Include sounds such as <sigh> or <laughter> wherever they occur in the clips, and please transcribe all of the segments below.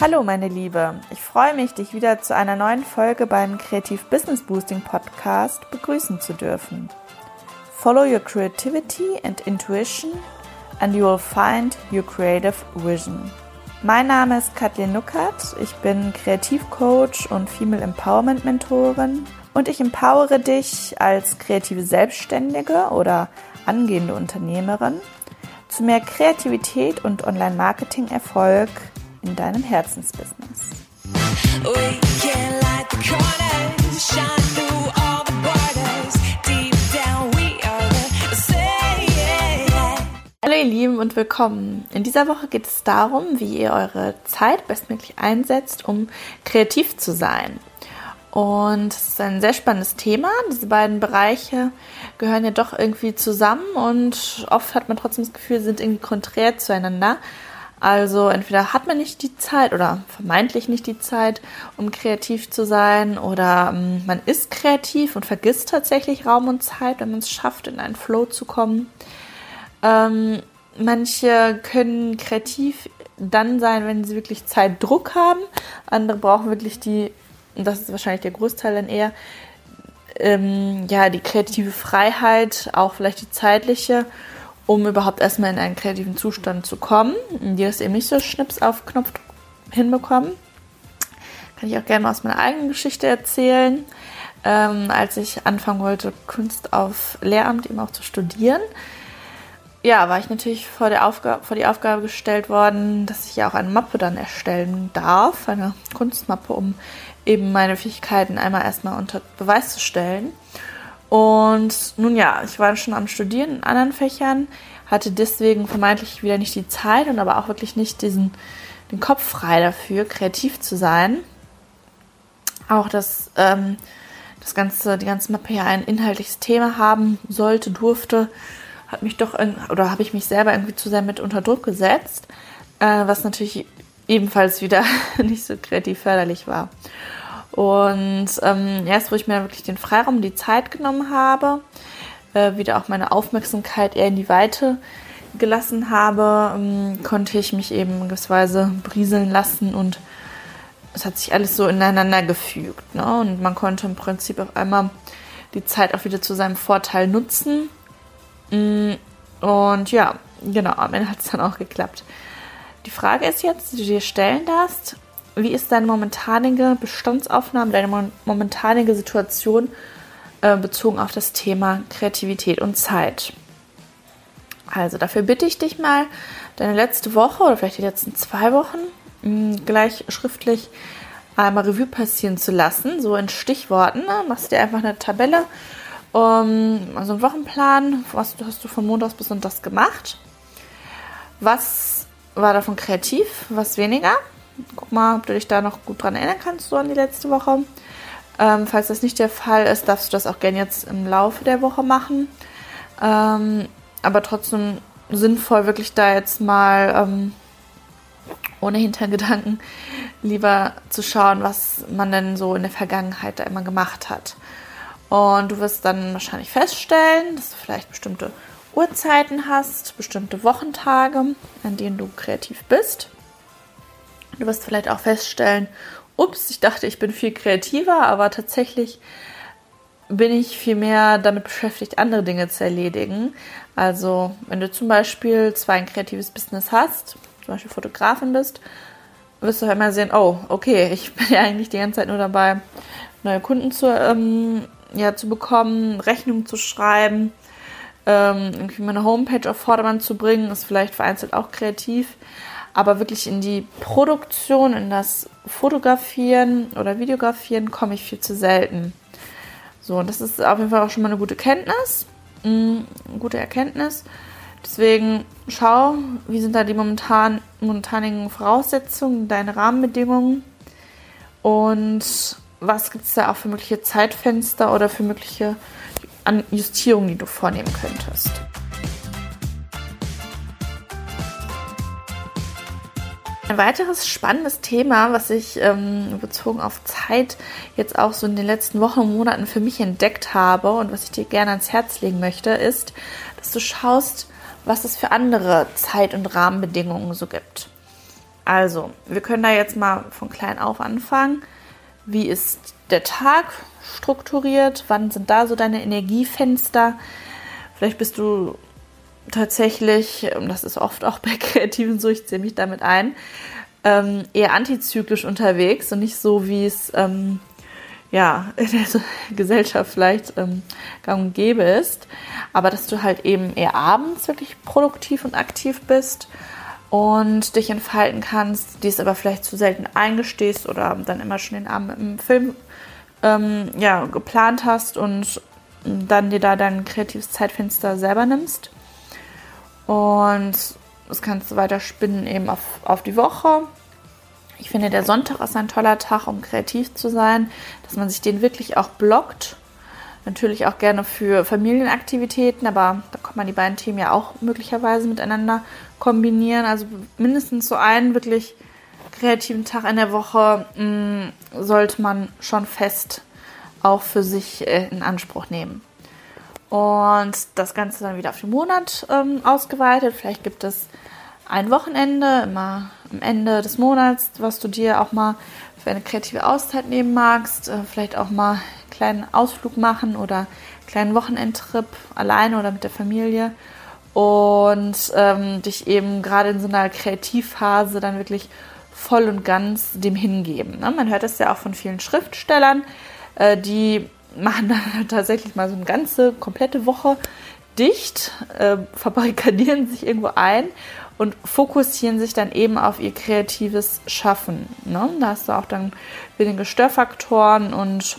Hallo meine Liebe, ich freue mich, dich wieder zu einer neuen Folge beim Kreativ Business Boosting Podcast begrüßen zu dürfen. Follow your creativity and intuition and you will find your creative vision. Mein Name ist Kathleen Nuckert, ich bin Kreativcoach und Female Empowerment Mentorin und ich empowere dich als kreative Selbstständige oder angehende Unternehmerin zu mehr Kreativität und Online-Marketing-Erfolg in deinem Herzensbusiness. Hallo ihr Lieben und willkommen. In dieser Woche geht es darum, wie ihr eure Zeit bestmöglich einsetzt, um kreativ zu sein. Und es ist ein sehr spannendes Thema. Diese beiden Bereiche gehören ja doch irgendwie zusammen und oft hat man trotzdem das Gefühl, sie sind irgendwie konträr zueinander. Also entweder hat man nicht die Zeit oder vermeintlich nicht die Zeit, um kreativ zu sein, oder ähm, man ist kreativ und vergisst tatsächlich Raum und Zeit, wenn man es schafft, in einen Flow zu kommen. Ähm, manche können kreativ dann sein, wenn sie wirklich Zeitdruck haben. Andere brauchen wirklich die und das ist wahrscheinlich der Großteil dann eher, ähm, ja, die kreative Freiheit, auch vielleicht die zeitliche, um überhaupt erstmal in einen kreativen Zustand zu kommen, die das eben nicht so schnips auf Knopf hinbekommen. Kann ich auch gerne mal aus meiner eigenen Geschichte erzählen. Ähm, als ich anfangen wollte, Kunst auf Lehramt eben auch zu studieren, ja, war ich natürlich vor, der Aufgabe, vor die Aufgabe gestellt worden, dass ich ja auch eine Mappe dann erstellen darf, eine Kunstmappe, um eben meine Fähigkeiten einmal erstmal unter Beweis zu stellen. Und nun ja, ich war schon am Studieren in anderen Fächern, hatte deswegen vermeintlich wieder nicht die Zeit und aber auch wirklich nicht diesen den Kopf frei dafür, kreativ zu sein. Auch dass ähm, das ganze, die ganze Mappe ja ein inhaltliches Thema haben sollte, durfte, hat mich doch oder habe ich mich selber irgendwie zu sehr mit unter Druck gesetzt, äh, was natürlich ebenfalls wieder <laughs> nicht so kreativ förderlich war. Und ähm, erst, wo ich mir wirklich den Freiraum, die Zeit genommen habe, äh, wieder auch meine Aufmerksamkeit eher in die Weite gelassen habe, ähm, konnte ich mich eben gewisserweise brieseln lassen und es hat sich alles so ineinander gefügt. Ne? Und man konnte im Prinzip auf einmal die Zeit auch wieder zu seinem Vorteil nutzen. Mm, und ja, genau, am Ende hat es dann auch geklappt. Die Frage ist jetzt, die du dir stellen darfst, wie ist deine momentanige Bestandsaufnahme, deine momentanige Situation äh, bezogen auf das Thema Kreativität und Zeit? Also dafür bitte ich dich mal, deine letzte Woche oder vielleicht die letzten zwei Wochen mh, gleich schriftlich einmal Revue passieren zu lassen, so in Stichworten. Ne? Machst dir einfach eine Tabelle, um, also einen Wochenplan, was hast du von Montags bis Sonntags gemacht? Was war davon kreativ, was weniger? Guck mal, ob du dich da noch gut dran erinnern kannst, so an die letzte Woche. Ähm, falls das nicht der Fall ist, darfst du das auch gerne jetzt im Laufe der Woche machen. Ähm, aber trotzdem sinnvoll, wirklich da jetzt mal ähm, ohne Hintergedanken lieber zu schauen, was man denn so in der Vergangenheit da immer gemacht hat. Und du wirst dann wahrscheinlich feststellen, dass du vielleicht bestimmte Uhrzeiten hast, bestimmte Wochentage, an denen du kreativ bist. Du wirst vielleicht auch feststellen, ups, ich dachte, ich bin viel kreativer, aber tatsächlich bin ich viel mehr damit beschäftigt, andere Dinge zu erledigen. Also, wenn du zum Beispiel zwar ein kreatives Business hast, zum Beispiel Fotografin bist, wirst du halt mal sehen, oh, okay, ich bin <laughs> ja eigentlich die ganze Zeit nur dabei, neue Kunden zu, ähm, ja, zu bekommen, Rechnungen zu schreiben, ähm, irgendwie meine Homepage auf Vordermann zu bringen, ist vielleicht vereinzelt auch kreativ aber wirklich in die Produktion, in das Fotografieren oder Videografieren komme ich viel zu selten. So, und das ist auf jeden Fall auch schon mal eine gute Kenntnis, eine mm, gute Erkenntnis. Deswegen schau, wie sind da die momentan, momentanigen Voraussetzungen, deine Rahmenbedingungen und was gibt es da auch für mögliche Zeitfenster oder für mögliche Justierungen, die du vornehmen könntest. Ein weiteres spannendes Thema, was ich ähm, bezogen auf Zeit jetzt auch so in den letzten Wochen und Monaten für mich entdeckt habe und was ich dir gerne ans Herz legen möchte, ist, dass du schaust, was es für andere Zeit- und Rahmenbedingungen so gibt. Also, wir können da jetzt mal von klein auf anfangen. Wie ist der Tag strukturiert? Wann sind da so deine Energiefenster? Vielleicht bist du tatsächlich, das ist oft auch <laughs> bei Kreativen so, ich zähle mich damit ein, ähm, eher antizyklisch unterwegs und nicht so, wie es ähm, ja, <laughs> in der Gesellschaft vielleicht ähm, gang und gäbe ist. Aber dass du halt eben eher abends wirklich produktiv und aktiv bist und dich entfalten kannst, dies aber vielleicht zu selten eingestehst oder dann immer schon den Abend im Film ähm, ja, geplant hast und dann dir da dein kreatives Zeitfenster selber nimmst. Und das kannst du weiter spinnen eben auf, auf die Woche. Ich finde, der Sonntag ist ein toller Tag, um kreativ zu sein, dass man sich den wirklich auch blockt. Natürlich auch gerne für Familienaktivitäten, aber da kann man die beiden Themen ja auch möglicherweise miteinander kombinieren. Also mindestens so einen wirklich kreativen Tag in der Woche mh, mm, sollte man schon fest auch für sich äh, in Anspruch nehmen. Und das Ganze dann wieder auf den Monat ähm, ausgeweitet. Vielleicht gibt es ein Wochenende, immer am Ende des Monats, was du dir auch mal für eine kreative Auszeit nehmen magst. Äh, vielleicht auch mal einen kleinen Ausflug machen oder einen kleinen Wochenendtrip alleine oder mit der Familie. Und ähm, dich eben gerade in so einer Kreativphase dann wirklich voll und ganz dem hingeben. Ne? Man hört das ja auch von vielen Schriftstellern, äh, die machen <laughs> dann tatsächlich mal so eine ganze komplette Woche dicht, äh, verbarrikadieren sich irgendwo ein und fokussieren sich dann eben auf ihr kreatives Schaffen. Ne? Da hast du auch dann wenige Störfaktoren und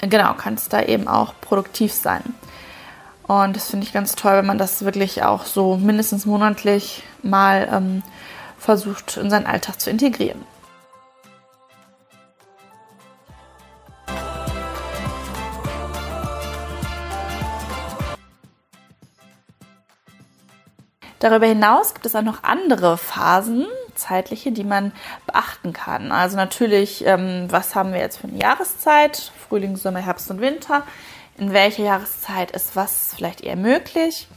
genau, kannst da eben auch produktiv sein. Und das finde ich ganz toll, wenn man das wirklich auch so mindestens monatlich mal ähm, versucht in seinen Alltag zu integrieren. Darüber hinaus gibt es auch noch andere Phasen, zeitliche, die man beachten kann. Also natürlich, ähm, was haben wir jetzt für eine Jahreszeit? Frühling, Sommer, Herbst und Winter. In welcher Jahreszeit ist was vielleicht eher möglich?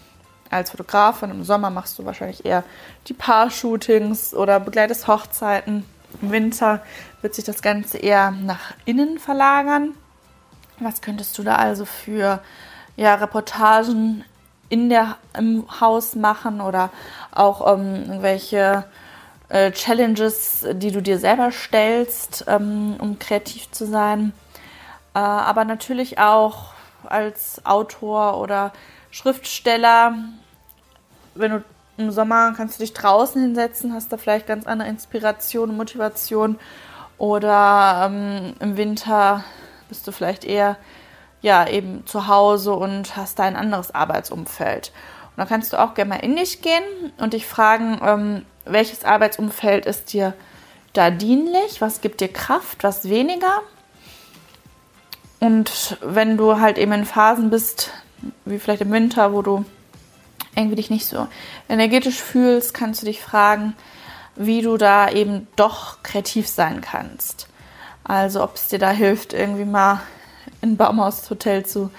Als Fotografin im Sommer machst du wahrscheinlich eher die Paar-Shootings oder begleitest Hochzeiten. Im Winter wird sich das Ganze eher nach innen verlagern. Was könntest du da also für ja, Reportagen in der, im Haus machen oder auch ähm, irgendwelche äh, Challenges, die du dir selber stellst, ähm, um kreativ zu sein. Äh, aber natürlich auch als Autor oder Schriftsteller, wenn du im Sommer kannst du dich draußen hinsetzen, hast da vielleicht ganz andere Inspiration und Motivation. Oder ähm, im Winter bist du vielleicht eher ja eben zu Hause und hast da ein anderes Arbeitsumfeld. Und dann kannst du auch gerne mal in dich gehen und dich fragen, ähm, welches Arbeitsumfeld ist dir da dienlich, was gibt dir Kraft, was weniger. Und wenn du halt eben in Phasen bist, wie vielleicht im Winter, wo du irgendwie dich nicht so energetisch fühlst, kannst du dich fragen, wie du da eben doch kreativ sein kannst. Also ob es dir da hilft, irgendwie mal in ein Baumhaushotel zu,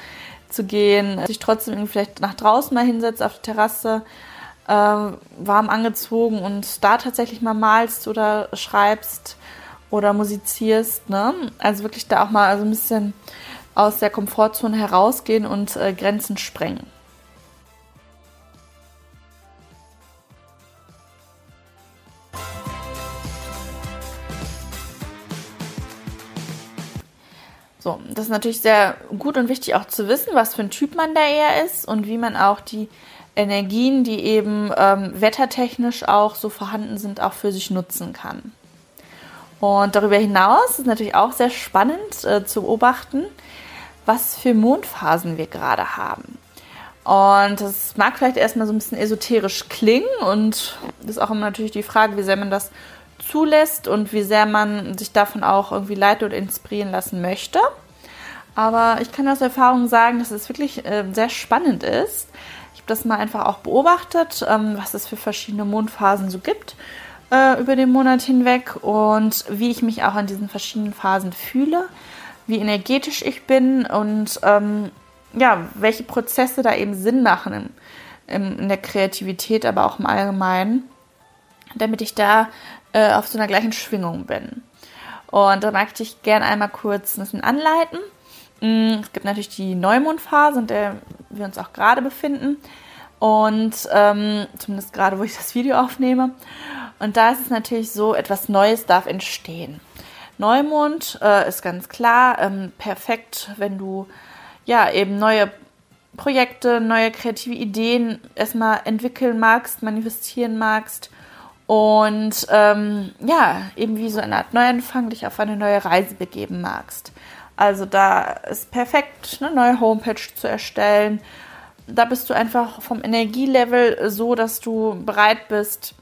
zu gehen, sich trotzdem irgendwie vielleicht nach draußen mal hinsetzt auf der Terrasse, äh, warm angezogen und da tatsächlich mal malst oder schreibst oder musizierst. Ne? Also wirklich da auch mal so ein bisschen aus der Komfortzone herausgehen und äh, Grenzen sprengen. So, das ist natürlich sehr gut und wichtig auch zu wissen, was für ein Typ man da eher ist und wie man auch die Energien, die eben ähm, wettertechnisch auch so vorhanden sind, auch für sich nutzen kann. Und darüber hinaus ist natürlich auch sehr spannend äh, zu beobachten, was für Mondphasen wir gerade haben. Und das mag vielleicht erstmal so ein bisschen esoterisch klingen und das ist auch immer natürlich die Frage, wie sehr man das zulässt und wie sehr man sich davon auch irgendwie leiten oder inspirieren lassen möchte. Aber ich kann aus Erfahrung sagen, dass es wirklich äh, sehr spannend ist. Ich habe das mal einfach auch beobachtet, ähm, was es für verschiedene Mondphasen so gibt. Äh, über den Monat hinweg und wie ich mich auch in diesen verschiedenen Phasen fühle, wie energetisch ich bin und ähm, ja, welche Prozesse da eben Sinn machen im, im, in der Kreativität, aber auch im Allgemeinen, damit ich da äh, auf so einer gleichen Schwingung bin. Und da mag ich gerne einmal kurz ein bisschen anleiten. Mm, es gibt natürlich die Neumondphase, in der wir uns auch gerade befinden. Und ähm, zumindest gerade, wo ich das Video aufnehme. Und da ist es natürlich so, etwas Neues darf entstehen. Neumond äh, ist ganz klar ähm, perfekt, wenn du ja eben neue Projekte, neue kreative Ideen erstmal entwickeln magst, manifestieren magst und ähm, ja, eben wie so eine Art Neuanfang dich auf eine neue Reise begeben magst. Also da ist perfekt, eine neue Homepage zu erstellen, da bist du einfach vom Energielevel so, dass du bereit bist,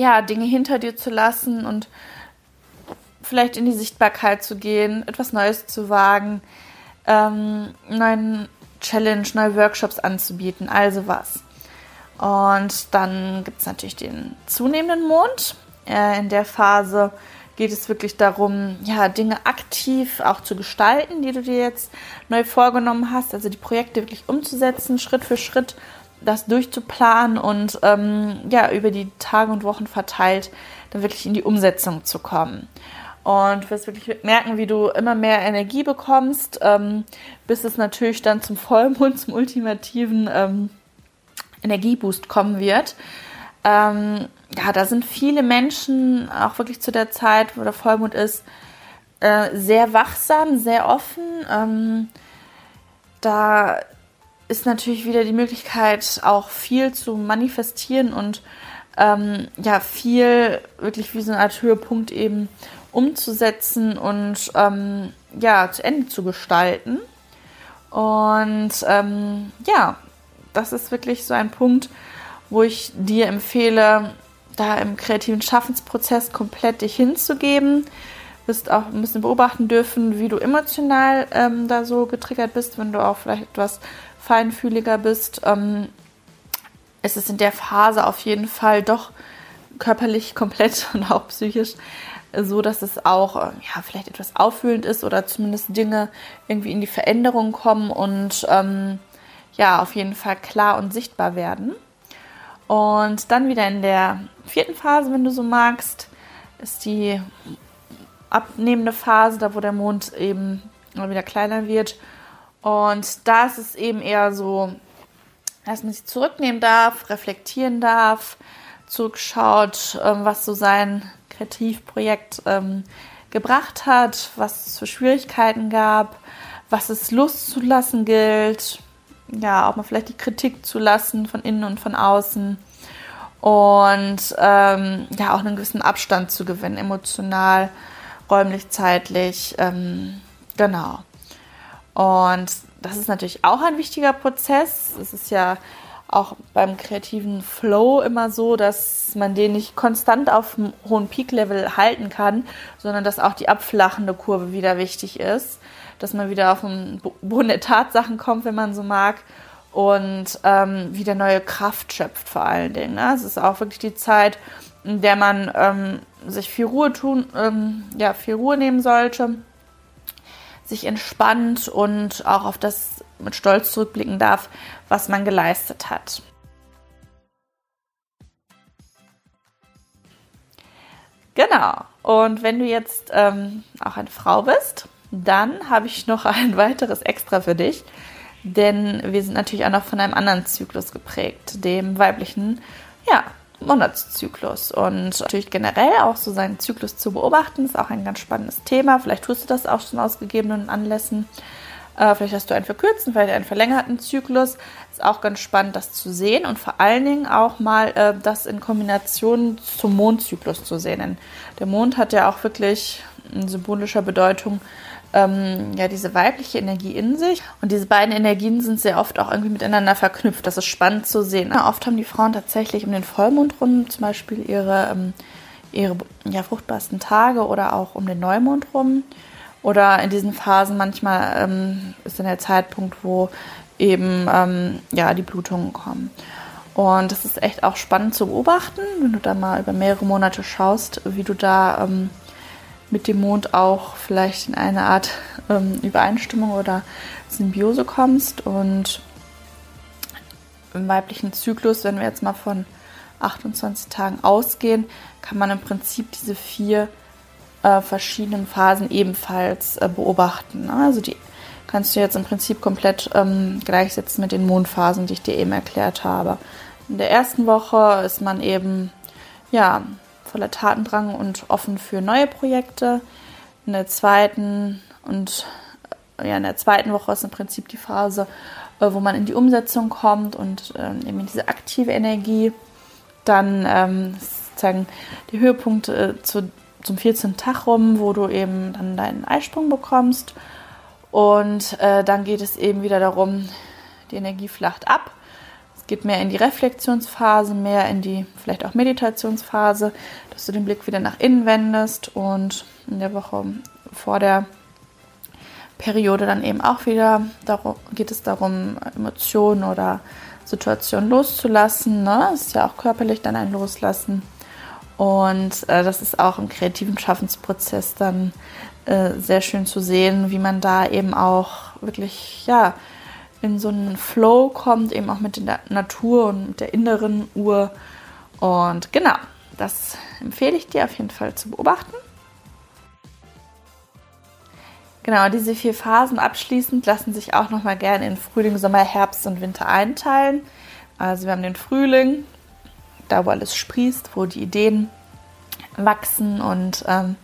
ja, Dinge hinter dir zu lassen und vielleicht in die Sichtbarkeit zu gehen, etwas Neues zu wagen, ähm, neuen Challenge, neue Workshops anzubieten, also was. Und dann gibt es natürlich den zunehmenden Mond. Äh, in der Phase geht es wirklich darum, ja, Dinge aktiv auch zu gestalten, die du dir jetzt neu vorgenommen hast, also die Projekte wirklich umzusetzen, Schritt für Schritt das durchzuplanen und ähm, ja, über die Tage und Wochen verteilt dann wirklich in die Umsetzung zu kommen. Und du wirst wirklich merken, wie du immer mehr Energie bekommst, ähm, bis es natürlich dann zum Vollmond, zum ultimativen ähm, Energieboost kommen wird. Ähm, ja, da sind viele Menschen, auch wirklich zu der Zeit, wo der Vollmond ist, äh, sehr wachsam, sehr offen. Ähm, da ist natürlich wieder die Möglichkeit, auch viel zu manifestieren und ähm, ja, viel wirklich wie so eine Art Höhepunkt eben umzusetzen und ähm, ja, zu Ende zu gestalten. Und ähm, ja, das ist wirklich so ein Punkt, wo ich dir empfehle, da im kreativen Schaffensprozess komplett dich hinzugeben. Du wirst auch ein bisschen beobachten dürfen, wie du emotional ähm, da so getriggert bist, wenn du auch vielleicht etwas feinfühliger bist. Ähm, es ist in der Phase auf jeden Fall doch körperlich <laughs> komplett und auch psychisch so, dass es auch äh, ja, vielleicht etwas auffühlend ist oder zumindest Dinge irgendwie in die Veränderung kommen und ähm, ja, auf jeden Fall klar und sichtbar werden. Und dann wieder in der vierten Phase, wenn du so magst, ist die abnehmende Phase, da wo der Mond eben wieder kleiner wird. Und da ist es eben eher so, dass man sich zurücknehmen darf, reflektieren darf, zurückschaut, ähm, was so sein Kreativprojekt ähm, gebracht hat, was es für Schwierigkeiten gab, was es loszulassen gilt, ja, auch mal vielleicht die Kritik zu lassen von innen und von außen und ähm, ja, auch einen gewissen Abstand zu gewinnen, emotional, räumlich, zeitlich, ähm, genau. Und das ist natürlich auch ein wichtiger Prozess. Es ist ja auch beim kreativen Flow immer so, dass man den nicht konstant auf einem hohen Peak-Level halten kann, sondern dass auch die abflachende Kurve wieder wichtig ist dass man wieder auf den Boden der Tatsachen kommt, wenn man so mag und ähm, wieder neue Kraft schöpft vor allen Dingen. Ne? Es ist auch wirklich die Zeit, in der man ähm, sich viel Ruhe tun, ähm, ja, viel Ruhe nehmen sollte, sich entspannt und auch auf das mit Stolz zurückblicken darf, was man geleistet hat. Genau. Und wenn du jetzt ähm, auch eine Frau bist, dann habe ich noch ein <laughs> weiteres Extra für dich, denn wir sind natürlich auch noch von einem anderen Zyklus geprägt, dem weiblichen, ja, Monatszyklus. Und natürlich generell auch so seinen Zyklus zu beobachten, ist auch ein ganz spannendes Thema. Vielleicht tust du das auch schon aus gegebenen Anlässen. Äh, vielleicht hast du einen verkürzten, vielleicht einen verlängerten Zyklus. Ist auch ganz spannend, das zu sehen und vor allen Dingen auch mal äh, das in Kombination zum Mondzyklus zu sehen. Denn der Mond hat ja auch wirklich in symbolischer Bedeutung ähm, ja diese weibliche Energie in sich. Und diese beiden Energien sind sehr oft auch irgendwie miteinander verknüpft. Das ist spannend zu sehen. Ja, oft haben die Frauen tatsächlich um den Vollmond rum zum Beispiel ihre, ähm, ihre ja, fruchtbarsten Tage oder auch um den Neumond rum. Oder in diesen Phasen manchmal ähm, ist dann der Zeitpunkt, wo eben ähm, ja, die Blutungen kommen. Und das ist echt auch spannend zu beobachten, wenn du da mal über mehrere Monate schaust, wie du da ähm, mit dem Mond auch vielleicht in eine Art ähm, Übereinstimmung oder Symbiose kommst. Und im weiblichen Zyklus, wenn wir jetzt mal von 28 Tagen ausgehen, kann man im Prinzip diese vier äh, verschiedenen Phasen ebenfalls äh, beobachten. Ne? Also die kannst du jetzt im Prinzip komplett ähm, gleichsetzen mit den Mondphasen, die ich dir eben erklärt habe. In der ersten Woche ist man eben ja voller Tatendrang und offen für neue Projekte. In der zweiten und ja, in der zweiten Woche ist im Prinzip die Phase, äh, wo man in die Umsetzung kommt und ähm, eben diese aktive Energie. Dann ähm, sozusagen die Höhepunkte äh, zu, zum 14. Tag rum, wo du eben dann deinen Eisprung bekommst. Und äh, dann geht es eben wieder darum, die Energie flacht ab. Geht mehr in die Reflexionsphase, mehr in die vielleicht auch Meditationsphase, dass du den Blick wieder nach innen wendest und in der Woche vor der Periode dann eben auch wieder darum, geht es darum, Emotionen oder Situationen loszulassen. Ne? Das ist ja auch körperlich dann ein Loslassen. Und äh, das ist auch im kreativen Schaffensprozess dann äh, sehr schön zu sehen, wie man da eben auch wirklich, ja, in so einen Flow kommt, eben auch mit der Natur und mit der inneren Uhr. Und genau, das empfehle ich dir auf jeden Fall zu beobachten. Genau, diese vier Phasen abschließend lassen sich auch nochmal gerne in Frühling, Sommer, Herbst und Winter einteilen. Also wir haben den Frühling, da wo alles sprießt, wo die Ideen wachsen und ähm,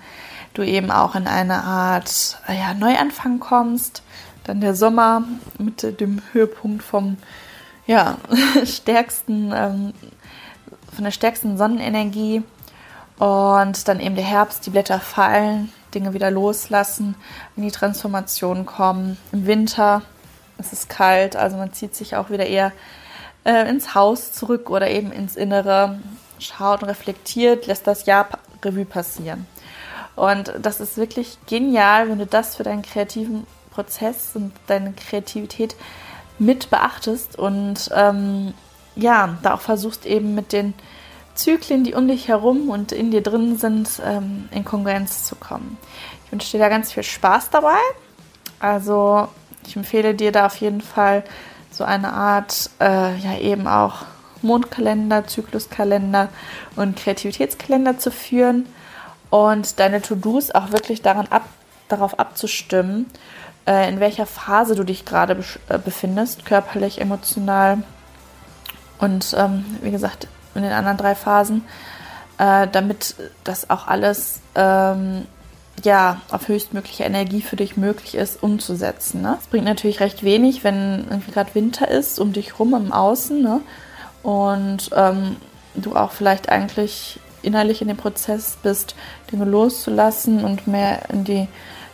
du eben auch in eine Art ja, Neuanfang kommst. Dann der Sommer mit dem Höhepunkt vom ja, <laughs> stärksten, ähm, von der stärksten Sonnenenergie. Und dann eben der Herbst, die Blätter fallen, Dinge wieder loslassen, in die Transformation kommen. Im Winter ist es kalt, also man zieht sich auch wieder eher äh, ins Haus zurück oder eben ins Innere, schaut und reflektiert, lässt das Jahr Revue passieren. Und das ist wirklich genial, wenn du das für deinen kreativen Prozess und deine Kreativität mit beachtest und ähm, ja, da auch versuchst eben mit den Zyklen, die um dich herum und in dir drin sind, ähm, in Kongruenz zu kommen. Ich wünsche dir da ganz viel Spaß dabei. Also ich empfehle dir da auf jeden Fall so eine Art, äh, ja eben auch Mondkalender, Zykluskalender und Kreativitätskalender zu führen und deine To-Dos auch wirklich daran ab, darauf abzustimmen, äh, in welcher Phase du dich gerade äh, befindest, körperlich, emotional und ähm, wie gesagt in den anderen drei Phasen, äh, damit das auch alles ähm, ja, auf höchstmögliche Energie für dich möglich ist, umzusetzen. Ne? Es bringt natürlich recht wenig, wenn gerade Winter ist, um dich rum im Außen ne? und ähm, du auch vielleicht eigentlich innerlich in dem Prozess bist, Dinge loszulassen und mehr in die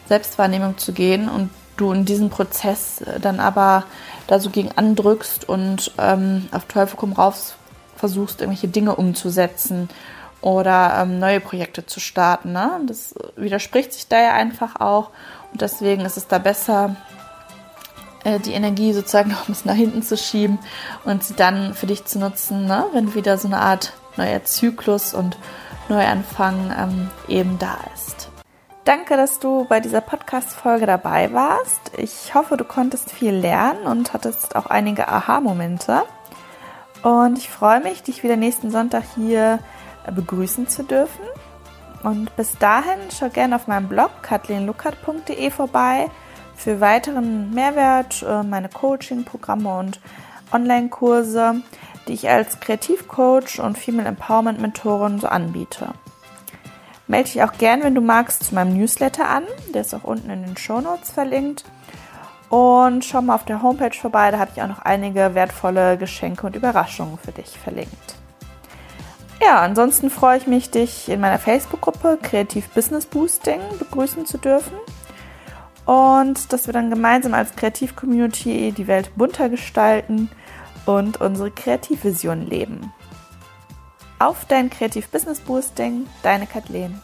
Selbstwahrnehmung zu gehen und du in diesem Prozess dann aber da so gegen andrückst und ähm, auf Teufel komm raus versuchst, irgendwelche Dinge umzusetzen oder ähm, neue Projekte zu starten. Ne? Das widerspricht sich da ja einfach auch und deswegen ist es da besser, äh, die Energie sozusagen <laughs> noch ein bisschen nach hinten zu schieben und sie dann für dich zu nutzen, ne? wenn wieder so eine Art neuer Zyklus und Neuanfang ähm, eben da ist. Danke, dass du bei dieser Podcast-Folge dabei warst. Ich hoffe, du konntest viel lernen und hattest auch einige Aha-Momente. Und ich freue mich, dich wieder nächsten Sonntag hier begrüßen zu dürfen. Und bis dahin schau gerne auf meinem Blog kathleenluckert.de vorbei für weiteren Mehrwert, äh, meine Coaching-Programme und Online-Kurse die ich als Kreativcoach und Female Empowerment Mentorin so anbiete. Melde dich auch gern, wenn du magst, zu meinem Newsletter an. Der ist auch unten in den Show Notes verlinkt. Und schau mal auf der Homepage vorbei, da habe ich auch noch einige wertvolle Geschenke und Überraschungen für dich verlinkt. Ja, ansonsten freue ich mich, dich in meiner Facebook-Gruppe Kreativ Business Boosting begrüßen zu dürfen. Und dass wir dann gemeinsam als Kreativ-Community die Welt bunter gestalten und unsere Kreativvision leben. Auf dein Kreativ Business Boosting, deine Kathleen.